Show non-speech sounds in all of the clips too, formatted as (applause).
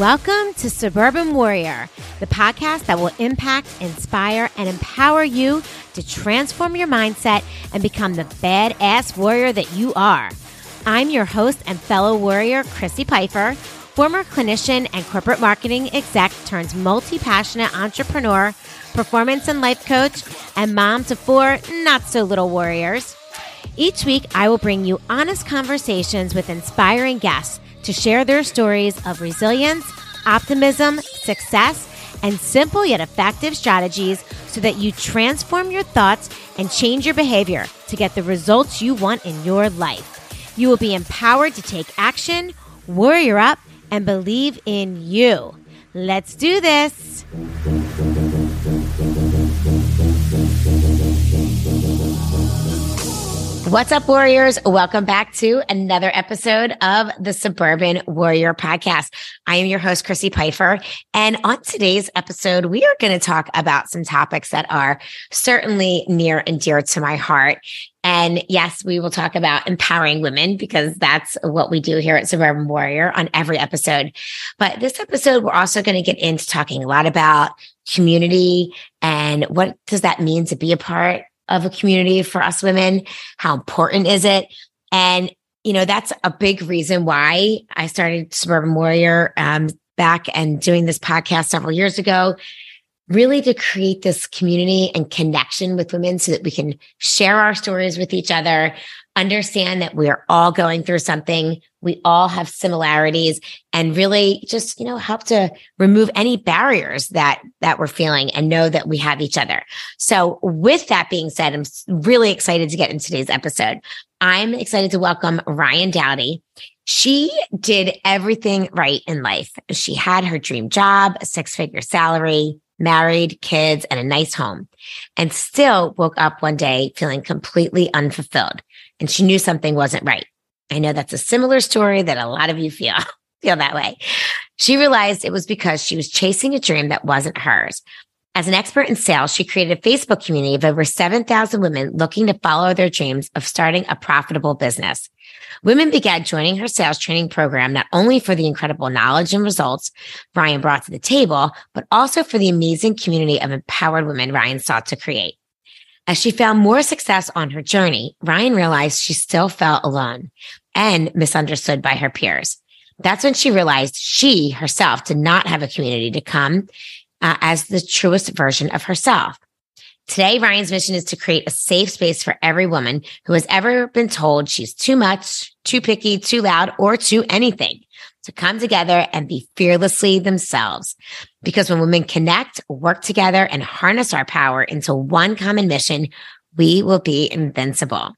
Welcome to Suburban Warrior, the podcast that will impact, inspire, and empower you to transform your mindset and become the badass warrior that you are. I'm your host and fellow warrior, Chrissy Pfeiffer, former clinician and corporate marketing exec turns multi passionate entrepreneur, performance and life coach, and mom to four not so little warriors. Each week, I will bring you honest conversations with inspiring guests to share their stories of resilience, optimism, success, and simple yet effective strategies so that you transform your thoughts and change your behavior to get the results you want in your life. You will be empowered to take action, warrior up, and believe in you. Let's do this. What's up, Warriors? Welcome back to another episode of the Suburban Warrior Podcast. I am your host, Chrissy Pfeiffer. And on today's episode, we are going to talk about some topics that are certainly near and dear to my heart. And yes, we will talk about empowering women because that's what we do here at Suburban Warrior on every episode. But this episode, we're also going to get into talking a lot about community and what does that mean to be a part of a community for us women? How important is it? And, you know, that's a big reason why I started Suburban Warrior um, back and doing this podcast several years ago, really to create this community and connection with women so that we can share our stories with each other, understand that we are all going through something. We all have similarities and really just, you know, help to remove any barriers that, that we're feeling and know that we have each other. So with that being said, I'm really excited to get in today's episode. I'm excited to welcome Ryan Dowdy. She did everything right in life. She had her dream job, a six figure salary, married, kids, and a nice home, and still woke up one day feeling completely unfulfilled and she knew something wasn't right. I know that's a similar story that a lot of you feel (laughs) feel that way. She realized it was because she was chasing a dream that wasn't hers. As an expert in sales, she created a Facebook community of over 7,000 women looking to follow their dreams of starting a profitable business. Women began joining her sales training program not only for the incredible knowledge and results Ryan brought to the table, but also for the amazing community of empowered women Ryan sought to create. As she found more success on her journey, Ryan realized she still felt alone and misunderstood by her peers. That's when she realized she herself did not have a community to come uh, as the truest version of herself. Today, Ryan's mission is to create a safe space for every woman who has ever been told she's too much, too picky, too loud, or too anything to come together and be fearlessly themselves. Because when women connect, work together, and harness our power into one common mission, we will be invincible.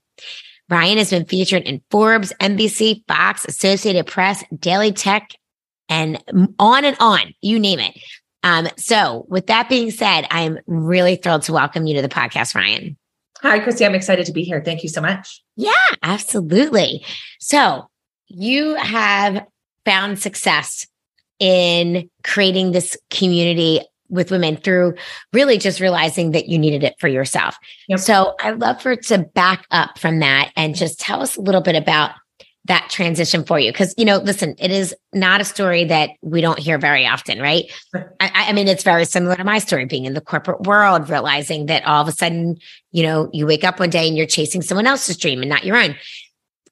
Ryan has been featured in Forbes, NBC, Fox, Associated Press, Daily Tech, and on and on, you name it. Um, so, with that being said, I'm really thrilled to welcome you to the podcast, Ryan. Hi, Christy. I'm excited to be here. Thank you so much. Yeah, absolutely. So, you have found success in creating this community with women through really just realizing that you needed it for yourself. Yep. So I'd love for it to back up from that and just tell us a little bit about that transition for you. Cause, you know, listen, it is not a story that we don't hear very often, right? I, I, mean, it's very similar to my story being in the corporate world, realizing that all of a sudden, you know, you wake up one day and you're chasing someone else's dream and not your own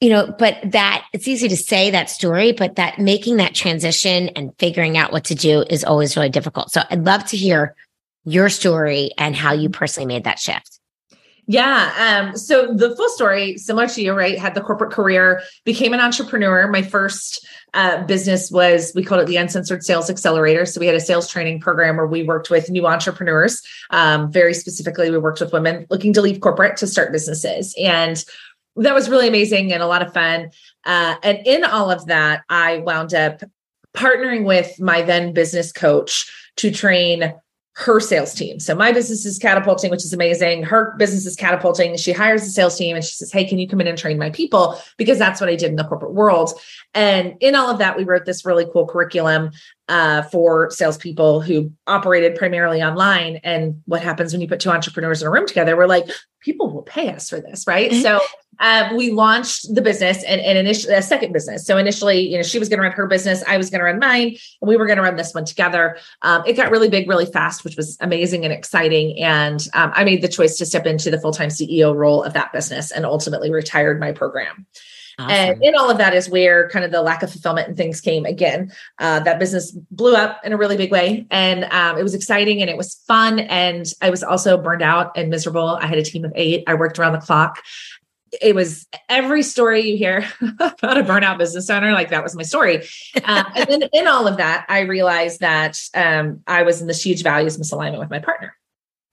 you know, but that it's easy to say that story, but that making that transition and figuring out what to do is always really difficult. So I'd love to hear your story and how you personally made that shift. Yeah. Um, so the full story, similar to you, right? Had the corporate career, became an entrepreneur. My first uh, business was, we called it the Uncensored Sales Accelerator. So we had a sales training program where we worked with new entrepreneurs. Um, very specifically, we worked with women looking to leave corporate to start businesses. And that was really amazing and a lot of fun. Uh, and in all of that, I wound up partnering with my then business coach to train her sales team. So my business is catapulting, which is amazing. Her business is catapulting. She hires a sales team and she says, Hey, can you come in and train my people? Because that's what I did in the corporate world. And in all of that, we wrote this really cool curriculum uh, for salespeople who operated primarily online. And what happens when you put two entrepreneurs in a room together? We're like, people will pay us for this, right? Mm-hmm. So um, we launched the business and, and initially a second business. So initially, you know, she was going to run her business, I was going to run mine, and we were going to run this one together. Um, it got really big, really fast, which was amazing and exciting. And um, I made the choice to step into the full time CEO role of that business and ultimately retired my program. Awesome. And in all of that is where kind of the lack of fulfillment and things came again. Uh, that business blew up in a really big way. And um, it was exciting and it was fun. And I was also burned out and miserable. I had a team of eight. I worked around the clock it was every story you hear (laughs) about a burnout business owner like that was my story uh, and then in all of that i realized that um, i was in this huge values misalignment with my partner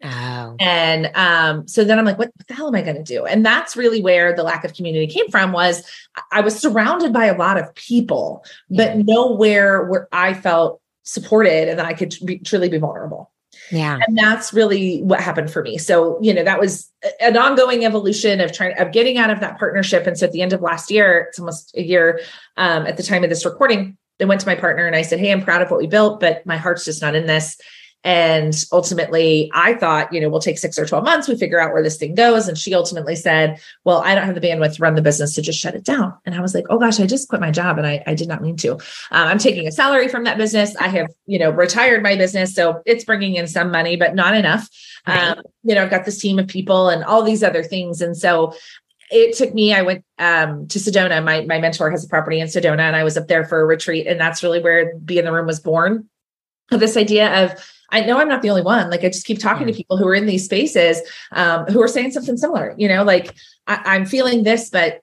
Oh. And um, so then I'm like, what, what the hell am I going to do? And that's really where the lack of community came from was I was surrounded by a lot of people, but yeah. nowhere where I felt supported and that I could be, truly be vulnerable. Yeah. And that's really what happened for me. So, you know, that was an ongoing evolution of trying of getting out of that partnership. And so at the end of last year, it's almost a year um, at the time of this recording, I went to my partner and I said, Hey, I'm proud of what we built, but my heart's just not in this. And ultimately, I thought, you know, we'll take six or 12 months, we figure out where this thing goes. And she ultimately said, Well, I don't have the bandwidth to run the business to just shut it down. And I was like, Oh gosh, I just quit my job and I, I did not mean to. Um, I'm taking a salary from that business. I have, you know, retired my business. So it's bringing in some money, but not enough. Right. Um, you know, I've got this team of people and all these other things. And so it took me i went um, to sedona my, my mentor has a property in sedona and i was up there for a retreat and that's really where be in the room was born this idea of I know I'm not the only one. Like I just keep talking mm. to people who are in these spaces um, who are saying something similar. You know, like I, I'm feeling this, but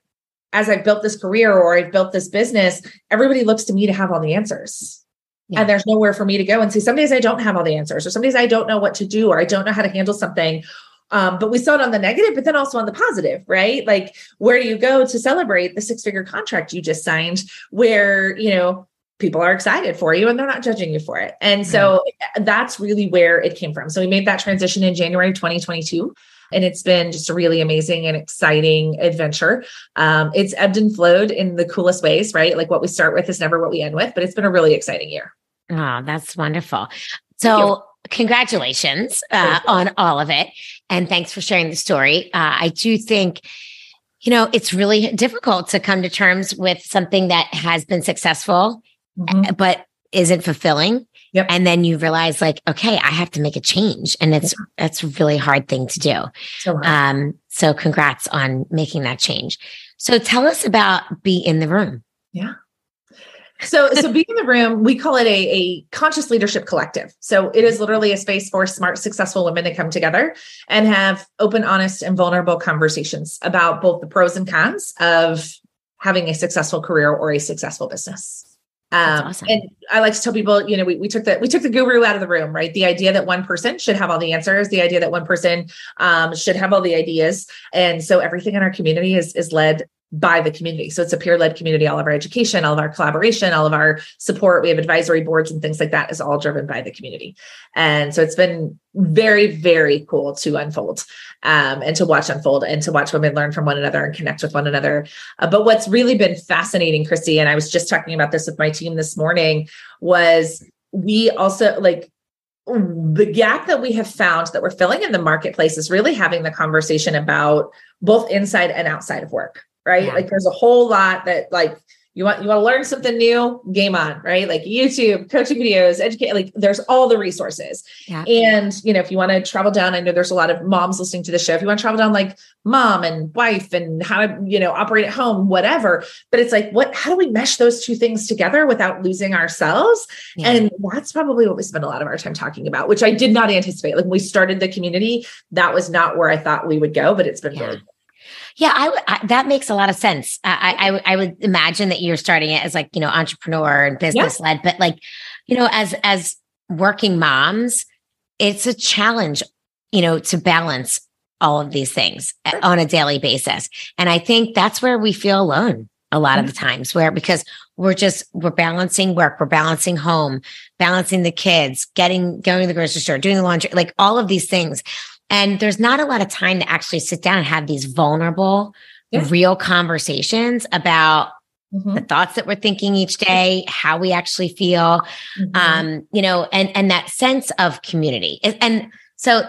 as I've built this career or I've built this business, everybody looks to me to have all the answers. Yeah. And there's nowhere for me to go and see. Some days I don't have all the answers, or some days I don't know what to do, or I don't know how to handle something. Um, but we saw it on the negative, but then also on the positive, right? Like, where do you go to celebrate the six figure contract you just signed? Where, you know, people are excited for you and they're not judging you for it. And so that's really where it came from. So we made that transition in January 2022. And it's been just a really amazing and exciting adventure. Um, it's ebbed and flowed in the coolest ways, right? Like what we start with is never what we end with, but it's been a really exciting year. Oh, that's wonderful. So, congratulations uh, on all of it. And thanks for sharing the story. Uh, I do think you know, it's really difficult to come to terms with something that has been successful mm-hmm. but isn't fulfilling. Yep. And then you realize like, okay, I have to make a change. And it's, yeah. that's a really hard thing to do. So, um, so congrats on making that change. So tell us about Be in the Room. Yeah. So, so be in the room, we call it a, a conscious leadership collective. So it is literally a space for smart, successful women to come together and have open, honest, and vulnerable conversations about both the pros and cons of having a successful career or a successful business. Um, awesome. And I like to tell people, you know, we, we took the we took the guru out of the room, right? The idea that one person should have all the answers, the idea that one person um, should have all the ideas, and so everything in our community is is led by the community. So it's a peer led community. All of our education, all of our collaboration, all of our support. We have advisory boards and things like that is all driven by the community. And so it's been very, very cool to unfold um, and to watch unfold and to watch women learn from one another and connect with one another. Uh, but what's really been fascinating, Christy, and I was just talking about this with my team this morning, was we also like the gap that we have found that we're filling in the marketplace is really having the conversation about both inside and outside of work right? Yeah. Like there's a whole lot that like you want you want to learn something new, game on, right? Like YouTube, coaching videos, educate, like there's all the resources. Yeah. And you know, if you want to travel down, I know there's a lot of moms listening to the show. If you want to travel down like mom and wife and how to, you know, operate at home, whatever. But it's like, what how do we mesh those two things together without losing ourselves? Yeah. And that's probably what we spend a lot of our time talking about, which I did not anticipate. Like when we started the community, that was not where I thought we would go, but it's been yeah. really yeah, I, I, that makes a lot of sense. I, I, I would imagine that you're starting it as like you know entrepreneur and business led, but like you know as as working moms, it's a challenge, you know, to balance all of these things on a daily basis, and I think that's where we feel alone a lot mm-hmm. of the times, where because we're just we're balancing work, we're balancing home, balancing the kids, getting going to the grocery store, doing the laundry, like all of these things and there's not a lot of time to actually sit down and have these vulnerable, yeah. real conversations about the thoughts that we're thinking each day, how we actually feel, Mhm. um, you know, and and that sense of community. And, and so,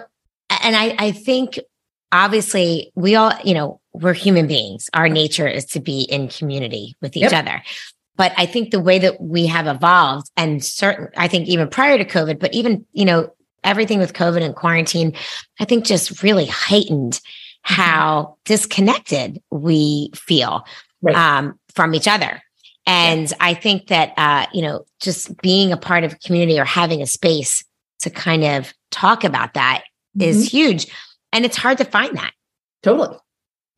and I I think obviously we all, you know, we're human beings. Our nature is to be in community with each Yep. other. But I think the way that we have evolved, and certain, I think even prior to COVID, but even you know everything with COVID and quarantine, I think just really heightened how disconnected we feel Right. um, from each other. And I think that, uh, you know, just being a part of a community or having a space to kind of talk about that is Mhm. huge. And it's hard to find that. totally.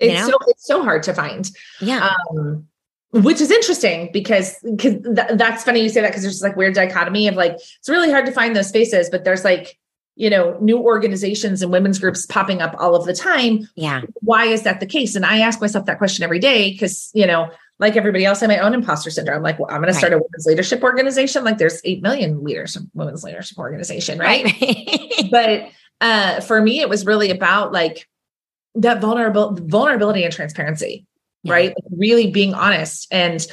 You It's know? so it's so hard to find. Yeah. um, which is interesting because cause th- that's funny you say that because there's this like weird dichotomy of like it's really hard to find those spaces but there's like you know new organizations and women's groups popping up all of the time. Yeah. why is that the case? And i ask myself that question every day because you know like everybody else i have my own imposter syndrome. I'm like well i'm going to start a women's leadership organization. Like there's 8 million leaders women's leadership organization right, Right. (laughs) but uh for me it was really about like that vulnerable vulnerability and transparency Yeah. right Like, really being honest and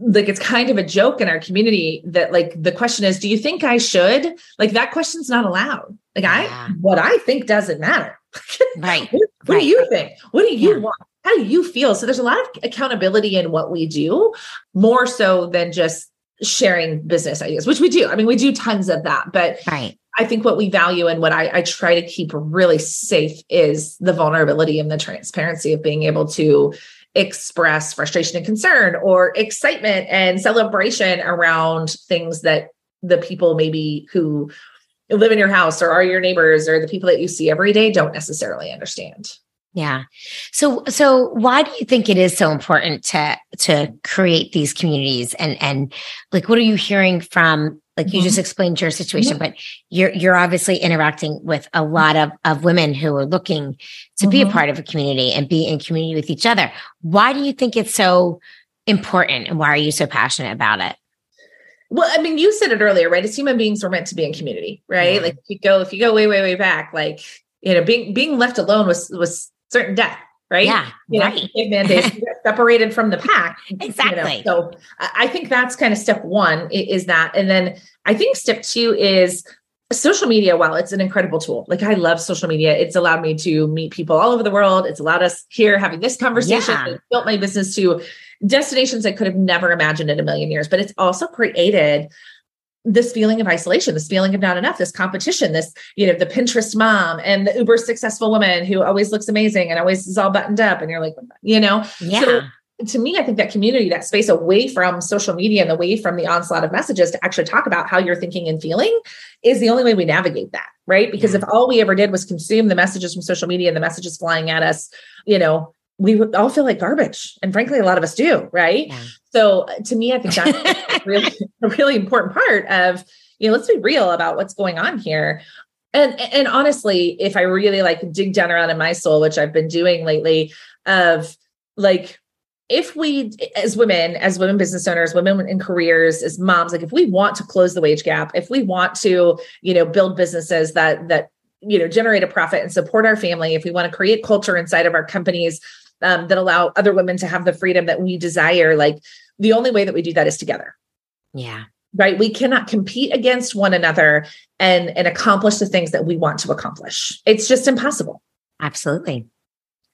like it's kind of a joke in our community that like the question is do you think i should like that question's not allowed like Yeah. i what i think doesn't matter (laughs) right. what, what Right. do you think what do you Yeah. want how do you feel so there's a lot of accountability in what we do more so than just sharing business ideas which we do i mean we do tons of that but Right. I think what we value and what I, I try to keep really safe is the vulnerability and the transparency of being able to express frustration and concern or excitement and celebration around things that the people maybe who live in your house or are your neighbors or the people that you see every day don't necessarily understand. Yeah. So so why do you think it is so important to to create these communities and and like what are you hearing from like you Mhm. just explained your situation but you're you're obviously interacting with a lot of of women who are looking to be a Mhm. part of a community and be in community with each other. Why do you think it's so important and why are you so passionate about it? Well, I mean, you said it earlier, right? As human beings, we're meant to be in community, right? Yeah. Like if you go, if you go way, way, way back, like you know, being being left alone was was certain death, right? Yeah. you know, right. caveman days, (laughs) you separated from the pack. you know. Exactly. So I I think that's kind of step one is that. And then I think step two is social media. While it's an incredible tool, like I love social media, it's allowed me to meet people all over the world. It's allowed us here having this conversation. Yeah. Built my business to destinations I could have never imagined in a million years. But it's also created this feeling of isolation, this feeling of not enough, this competition, this, you know, the Pinterest mom and the uber successful woman who always looks amazing and always is all buttoned up. And you're like, you know, Yeah. to me, I think that community, that space away from social media and away from the onslaught of messages to actually talk about how you're thinking and feeling is the only way we navigate that, right? Because Yeah. if mm-hmm. all we ever did was consume the messages from social media and the messages flying at us, you know, we would all feel like garbage. And frankly, a lot of us do, right? Yeah. So uh, to me, I think that's (laughs) really a really important part of, you know, let's be real about what's going on here. And and honestly, if I really like dig down around in my soul, which I've been doing lately, of like if we as women as women business owners women in careers as moms like if we want to close the wage gap if we want to you know build businesses that that you know generate a profit and support our family if we want to create culture inside of our companies um, that allow other women to have the freedom that we desire like the only way that we do that is together Yeah. right we cannot compete against one another and and accomplish the things that we want to accomplish it's just impossible Absolutely.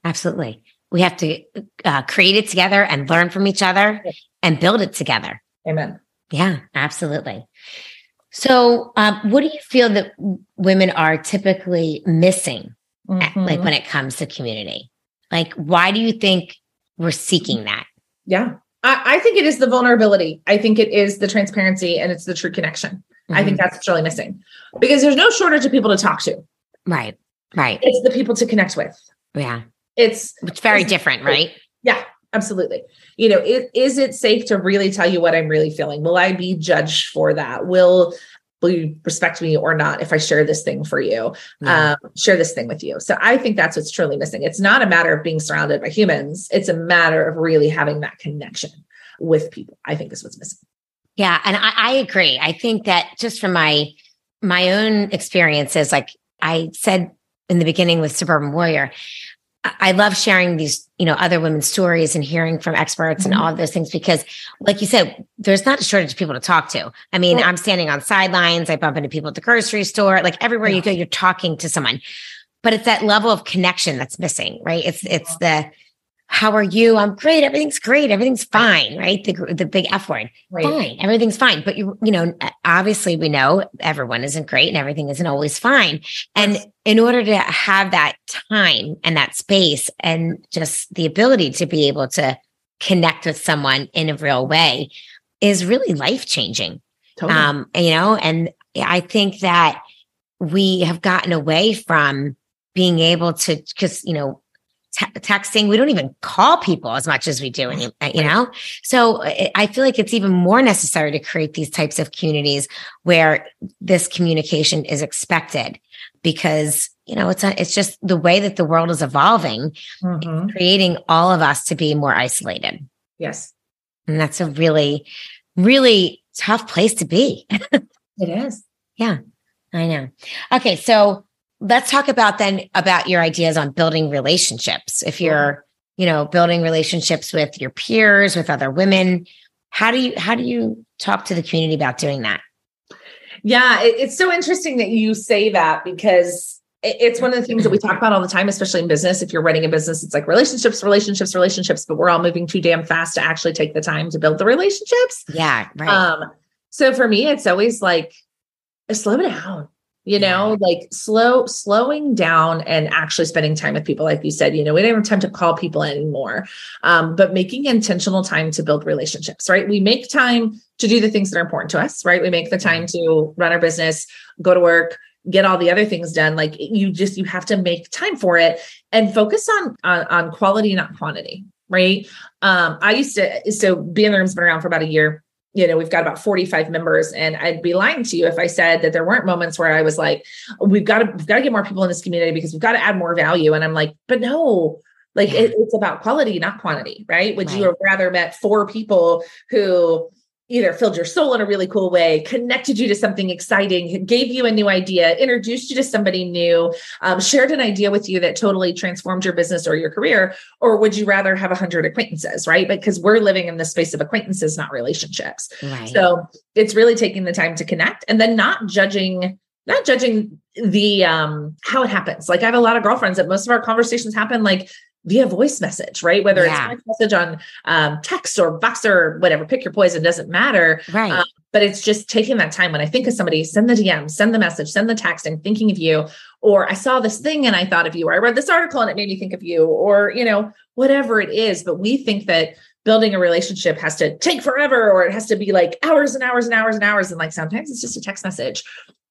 Absolutely. We have to uh, create it together and learn from each other and build it together. amen Yeah, absolutely. So, um, what do you feel that women are typically missing, at- like when it comes to community? Like, why do you think we're seeking that? Yeah. I, I think it is the vulnerability. I think it is the transparency and it's the true connection. I think Mhm. that's what's really missing because there's no shortage of people to talk to. right, right, It's the people to connect with. yeah, It's, it's very It's- different, right? yeah, absolutely. You know, it, is it safe to really tell you what I'm really feeling? Will I be judged for that? Will, will you respect me or not if I share this thing for you? Yeah. um, share this thing with you. So I think that's what's truly missing. It's not a matter of being surrounded by humans. It's a matter of really having that connection with people. I think is what's missing. Yeah, and I, I agree. I think that just from my my own experiences, like I said in the beginning with Suburban Warrior, I love sharing these, you know, other women's stories and hearing from experts mm-hmm. and all of those things because, like you said, there's not a shortage of people to talk to. I mean, I'm standing on sidelines, I bump into people at the grocery store, like everywhere yeah. you go, you're talking to someone. But it's that level of connection that's missing, right? It's it's the how are you? I'm great. Everything's great. Everything's fine, right? The the big F word. Right. Fine. Everything's fine. But you you know, obviously we know everyone isn't great and everything isn't always fine. And in order to have that time and that space and just the ability to be able to connect with someone in a real way is really life changing. Totally. Um, you know, and I think that we have gotten away from being able to because you know texting. We don't even call people as much as we do, any, you know? So I feel like it's even more necessary to create these types of communities where this communication is expected because, you know, it's, a, it's just the way that the world is evolving, mm-hmm. creating all of us to be more isolated. Yes. And that's a really, really tough place to be. (laughs) it is. Yeah, I know. Okay. So let's talk about then about your ideas on building relationships. If you're, you know, building relationships with your peers, with other women, how do you how do you talk to the community about doing that? Yeah, it, it's so interesting that you say that because it, it's one of the things that we talk about all the time, especially in business. If you're running a business, it's like relationships, relationships, relationships, but we're all moving too damn fast to actually take the time to build the relationships. Yeah, right. Um, so for me, it's always like slow down you know like slow slowing down and actually spending time with people like you said you know we don't have time to call people anymore um, but making intentional time to build relationships right? We make time to do the things that are important to us right? We make the time to run our business go to work get all the other things done like you just you have to make time for it and focus on on, on quality not quantity right? Um i used to so being in the room's been around for about a year you know, we've got about 45 members. And I'd be lying to you if I said that there weren't moments where I was like, we've got to, we've got to get more people in this community because we've got to add more value. And I'm like, but no, like yeah. it, it's about quality, not quantity, right? Would right. you have rather met four people who either filled your soul in a really cool way, connected you to something exciting, gave you a new idea, introduced you to somebody new, um, shared an idea with you that totally transformed your business or your career? Or would you rather have a hundred acquaintances, right? Because we're living in the space of acquaintances, not relationships. Right. So it's really taking the time to connect and then not judging not judging the um how it happens like i have a lot of girlfriends that most of our conversations happen like via voice message, right? Whether yeah. it's message on um, text or box or whatever, pick your poison, doesn't matter. Right. Um, but it's just taking that time when I think of somebody, send the DM, send the message, send the text, and thinking of you. Or I saw this thing and I thought of you, or I read this article and it made me think of you, or, you know, whatever it is. But we think that building a relationship has to take forever or it has to be like hours and hours and hours and hours. And like sometimes it's just a text message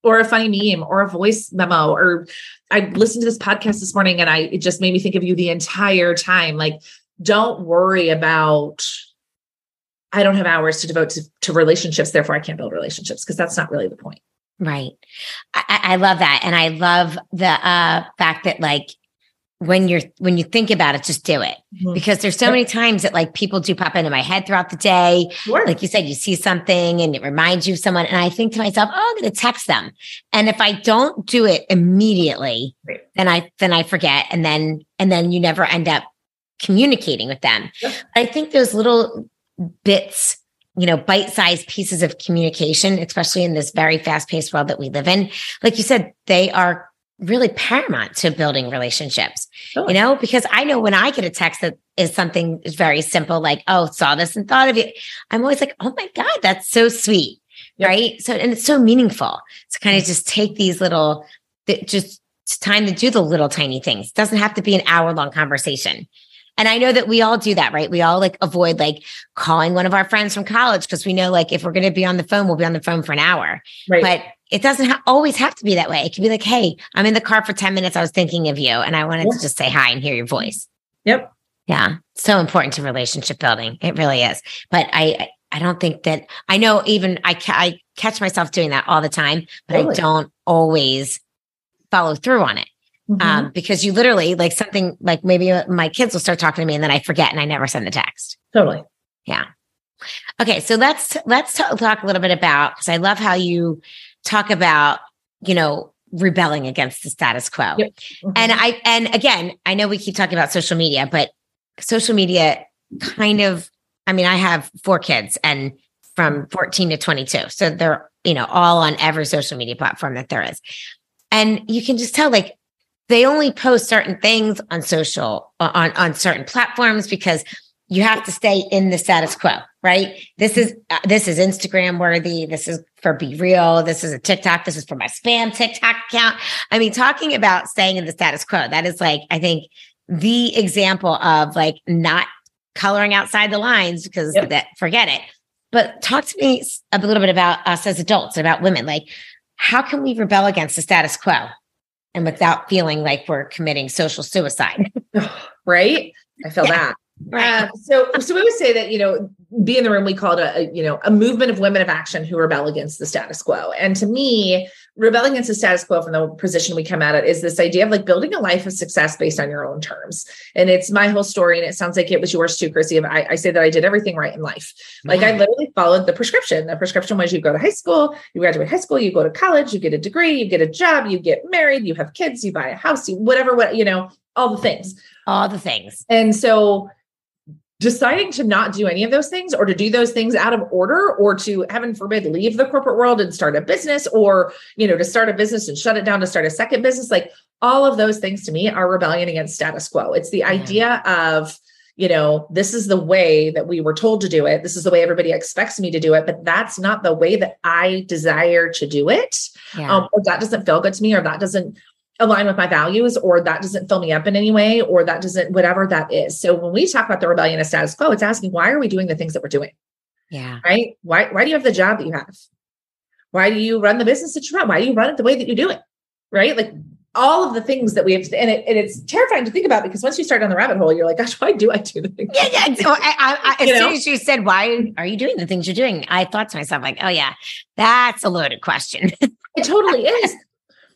or a funny meme or a voice memo or I listened to this podcast this morning and I it just made me think of you the entire time. Like, don't worry about I don't have hours to devote to, to relationships, therefore I can't build relationships because that's not really the point. Right. I, I love that. And I love the uh fact that like when you're when you think about it just do it mm-hmm. because there's so many times that like people do pop into my head throughout the day sure. like you said you see something and it reminds you of someone and i think to myself oh i'm going to text them and if i don't do it immediately right. then i then i forget and then and then you never end up communicating with them yep. i think those little bits you know bite-sized pieces of communication especially in this very fast-paced world that we live in like you said they are really paramount to building relationships, sure. you know, because I know when I get a text that is something very simple, like, oh, saw this and thought of you, I'm always like, oh my God, that's so sweet. Yep. Right. So, and it's so meaningful to kind of mm-hmm. just take these little, just time to do the little tiny things. It doesn't have to be an hour long conversation. And I know that we all do that, right? We all like avoid like calling one of our friends from college because we know like if we're going to be on the phone, we'll be on the phone for an hour. Right. But it doesn't ha- always have to be that way. It can be like, hey, I'm in the car for 10 minutes. I was thinking of you and I wanted yep. to just say hi and hear your voice. Yep. Yeah. So important to relationship building. It really is. But I, I don't think that I know even I, ca- I catch myself doing that all the time, but totally. I don't always follow through on it. Mm-hmm. Um, because you literally like something like maybe uh, my kids will start talking to me and then I forget and I never send the text. Totally. Yeah. Okay. So let's, let's talk, talk a little bit about, cause I love how you talk about, you know, rebelling against the status quo. Yep. Mm-hmm. And I and again, I know we keep talking about social media, but social media kind of I mean, I have four kids and from 14 to 22. So they're, you know, all on every social media platform that there is. And you can just tell like they only post certain things on social on on certain platforms because you have to stay in the status quo, right? This is uh, this is Instagram worthy. This is for Be Real. This is a TikTok. This is for my spam TikTok account. I mean, talking about staying in the status quo, that is like I think the example of like not coloring outside the lines because yep. that forget it. But talk to me a little bit about us as adults, about women. Like, how can we rebel against the status quo and without feeling like we're committing social suicide? (laughs) right? I feel yeah. that. Right. Uh, so, so we would say that you know, be in the room. We call it a, a, you know a movement of women of action who rebel against the status quo. And to me, rebelling against the status quo from the position we come at it is this idea of like building a life of success based on your own terms. And it's my whole story, and it sounds like it was yours too, Chrissy. I, I say that I did everything right in life. Like I literally followed the prescription. The prescription was you go to high school, you graduate high school, you go to college, you get a degree, you get a job, you get married, you have kids, you buy a house, you whatever, what you know, all the things. All the things. And so deciding to not do any of those things or to do those things out of order or to heaven forbid leave the corporate world and start a business or you know to start a business and shut it down to start a second business like all of those things to me are rebellion against status quo it's the yeah. idea of you know this is the way that we were told to do it this is the way everybody expects me to do it but that's not the way that i desire to do it yeah. um, or that doesn't feel good to me or that doesn't align with my values or that doesn't fill me up in any way or that doesn't whatever that is so when we talk about the rebellion of status quo it's asking why are we doing the things that we're doing yeah right why why do you have the job that you have why do you run the business that you run why do you run it the way that you do it right like all of the things that we have to, and, it, and it's terrifying to think about because once you start down the rabbit hole, you're like, gosh, why do I do the things? Yeah, yeah. So I, I, I, (laughs) as soon as you said, why are you doing the things you're doing? I thought to myself, like, oh yeah, that's a loaded question. it totally is.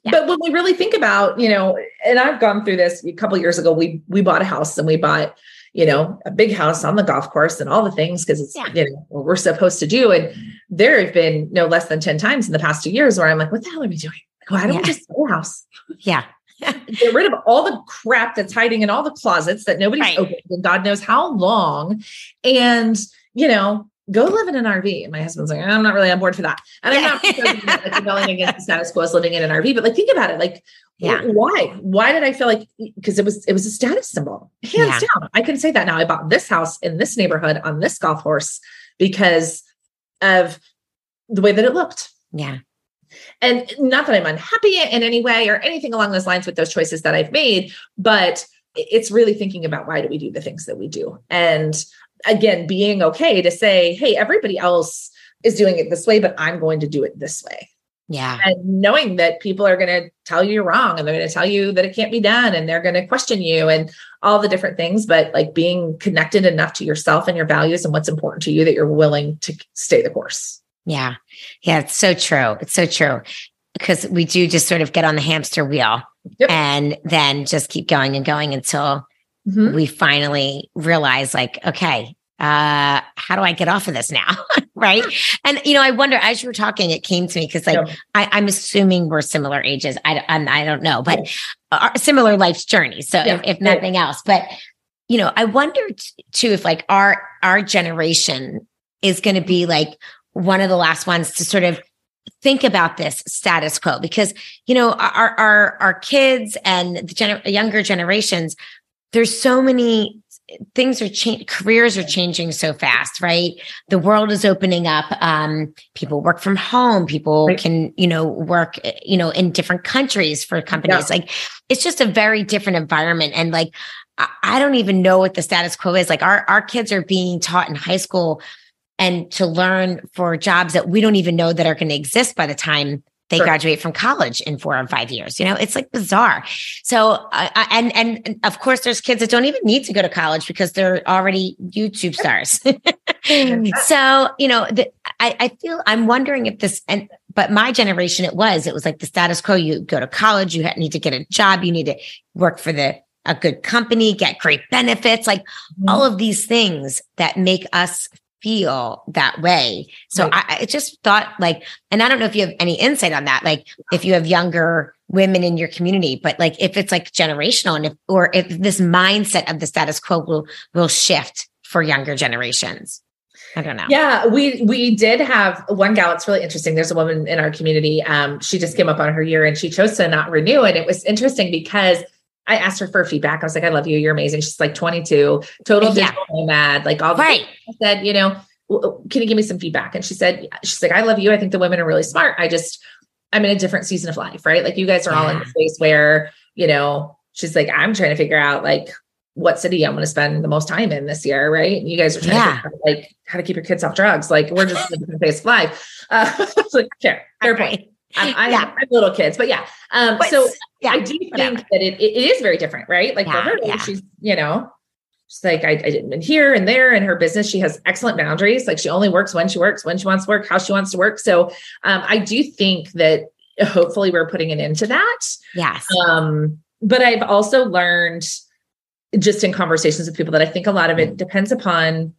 Yeah. But when we really think about, you know, and I've gone through this a couple years ago, we we bought a house and we bought, you know, a big house on the golf course and all the things because it's yeah. you know what we're supposed to do. And there have been no less than 10 times in the past two years where I'm like, what the hell are we doing? Like, why don't yeah. we just buy a house? Yeah. (laughs) Get rid of all the crap that's hiding in all the closets that nobody's right. opened and God knows how long. And, you know, go live in an RV. And my husband's like, I'm not really on board for that. And I'm not like, rebelling against the status quo as living in an RV, but like think about it. Like, yeah. why? Why did I feel like because it was it was a status symbol, hands yeah. down. I can say that now. I bought this house in this neighborhood on this golf course because of the way that it looked. Yeah. And not that I'm unhappy in any way or anything along those lines with those choices that I've made, but it's really thinking about why do we do the things that we do and again being okay to say hey everybody else is doing it this way but i'm going to do it this way. Yeah. And knowing that people are going to tell you you're wrong and they're going to tell you that it can't be done and they're going to question you and all the different things but like being connected enough to yourself and your values and what's important to you that you're willing to stay the course. Yeah. Yeah it's so true. It's so true. Because we do just sort of get on the hamster wheel yep. and then just keep going and going until mm-hmm. we finally realize like okay uh how do i get off of this now (laughs) right and you know i wonder as you were talking it came to me because like yeah. I, am assuming we're similar ages i I'm, i don't know but yeah. similar life's journey so yeah. if, if, nothing else but you know i wonder t- too if like our our generation is going to be like one of the last ones to sort of think about this status quo because you know our our our kids and the gener- younger generations there's so many things are changing careers are changing so fast right? The world is opening up um, people work from home people right. can you know work you know in different countries for companies. Yeah. like it's just a very different environment. And like I don't even know what the status quo is. Like our our kids are being taught in high school and to learn for jobs that we don't even know that are going to exist by the time they sure. graduate from college in four or five years. You know, it's like bizarre. So, uh, and, and of course, there's kids that don't even need to go to college because they're already YouTube stars. (laughs) so, you know, the, I, I feel I'm wondering if this, and but my generation, it was, it was like the status quo. You go to college, you need to get a job, you need to work for the a good company, get great benefits, like mm-hmm. all of these things that make us feel that way. So right. I, I just thought like, and I don't know if you have any insight on that, like if you have younger women in your community, but like if it's like generational and if, or if this mindset of the status quo will, will shift for younger generations. I don't know. Yeah, we we did have one gal. It's really interesting. There's a woman in our community. Um, she just came up on her year and she chose to not renew. And it was interesting because I asked her for feedback. I was like, I love you. You're amazing. She's like 22, total yeah. digital nomad, like all the right. I said, you know, can you give me some feedback? And she said, she's like, I love you. I think the women are really smart. I just, I'm in a different season of life, right? Like you guys are yeah. all in a space where, you know, she's like, I'm trying to figure out like what city I'm going to spend the most time in this year, right? And you guys are trying yeah. to figure out, like how to keep your kids off drugs. Like we're just in a different phase of life. (laughs) Uh, like, fair, fair point. I, I, (laughs) yeah. have, I, have, little kids, but yeah. Um, but, so yeah, I do whatever. think that it, it is very different, right? Like yeah, for her, yeah. she's, you know, she's like, I, I didn't here and there in her business. She has excellent boundaries. Like she only works when she works, when she wants to work, how she wants to work. So um, I do think that hopefully we're putting an end to that. Yes. Um, but I've also learned just in conversations with people that I think a lot of it depends upon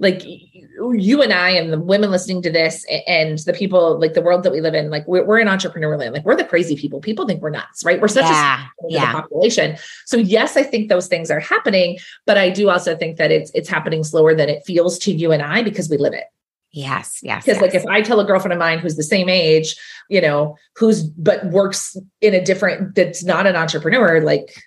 like you and I and the women listening to this and the people like the world that we live in, like we're, we're in entrepreneur land, like we're the crazy people. People think we're nuts, right? We're such yeah, a yeah. population. So yes, I think those things are happening, but I do also think that it's it's happening slower than it feels to you and I because we live it. Yes, yes. Because yes. like if I tell a girlfriend of mine who's the same age, you know, who's but works in a different that's not an entrepreneur, like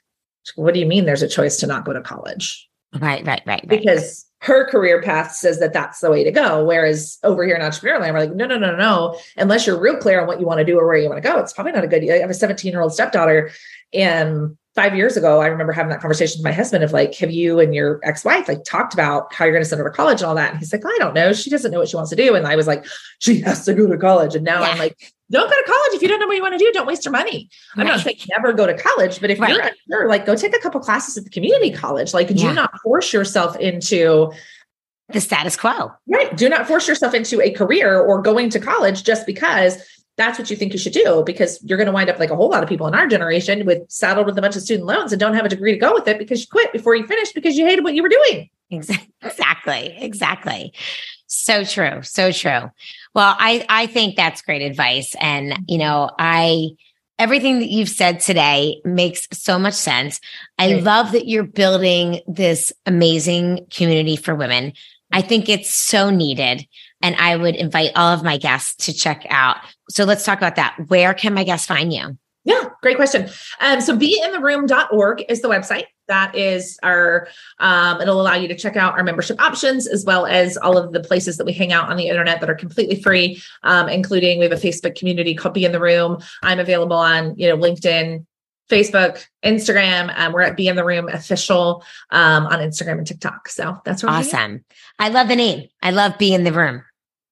what do you mean there's a choice to not go to college? Right, right, right. right. Because her career path says that that's the way to go. Whereas over here in entrepreneur land, we're like, no, no, no, no. Unless you're real clear on what you want to do or where you want to go, it's probably not a good. I have a 17 year old stepdaughter, and five years ago, I remember having that conversation with my husband of like, have you and your ex-wife like talked about how you're going to send her to college and all that? And he's like, I don't know. She doesn't know what she wants to do. And I was like, she has to go to college. And now yeah. I'm like, don't go to college if you don't know what you want to do. Don't waste your money. I'm not saying never go to college, but if right. you're unsure, like go take a couple classes at the community college. Like, yeah. do not force yourself into the status quo. Right. Do not force yourself into a career or going to college just because that's what you think you should do because you're going to wind up like a whole lot of people in our generation with saddled with a bunch of student loans and don't have a degree to go with it because you quit before you finished because you hated what you were doing. (laughs) Exactly. Exactly. So true. So true. Well, I I think that's great advice and you know, I everything that you've said today makes so much sense. I love that you're building this amazing community for women. I think it's so needed. And I would invite all of my guests to check out. So let's talk about that. Where can my guests find you? Yeah, great question. Um, so beintheroom.org is the website. That is our, um, it'll allow you to check out our membership options as well as all of the places that we hang out on the internet that are completely free, um, including we have a Facebook community called Be in the Room. I'm available on, you know, LinkedIn, Facebook, Instagram. Um, we're at Be in the Room official um, on Instagram and TikTok. So that's awesome. I love the name. I love Be in the Room.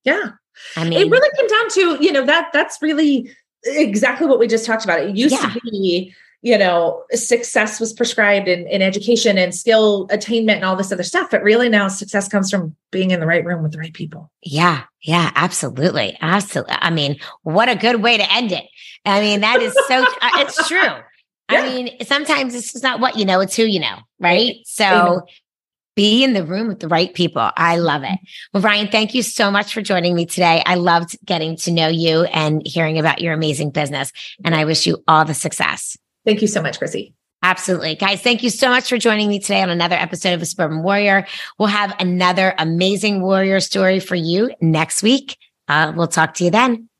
Yeah. I mean, it really came down to, you know, that that's really exactly what we just talked about. It used yeah. to be, you know, success was prescribed in, in education and skill attainment and all this other stuff. But really now success comes from being in the right room with the right people. Yeah. Yeah. Absolutely. Absolutely. I mean, what a good way to end it. I mean, that is so, uh, it's true. (laughs) Yeah. I mean, sometimes it's just not what you know, it's who you know. Right. So, be in the room with the right people. I love it. Well, Ryan, thank you so much for joining me today. I loved getting to know you and hearing about your amazing business. And I wish you all the success. Thank you so much, Chrissy. Absolutely. Guys, thank you so much for joining me today on another episode of A Suburban Warrior. We'll have another amazing warrior story for you next week. Uh, we'll talk to you then.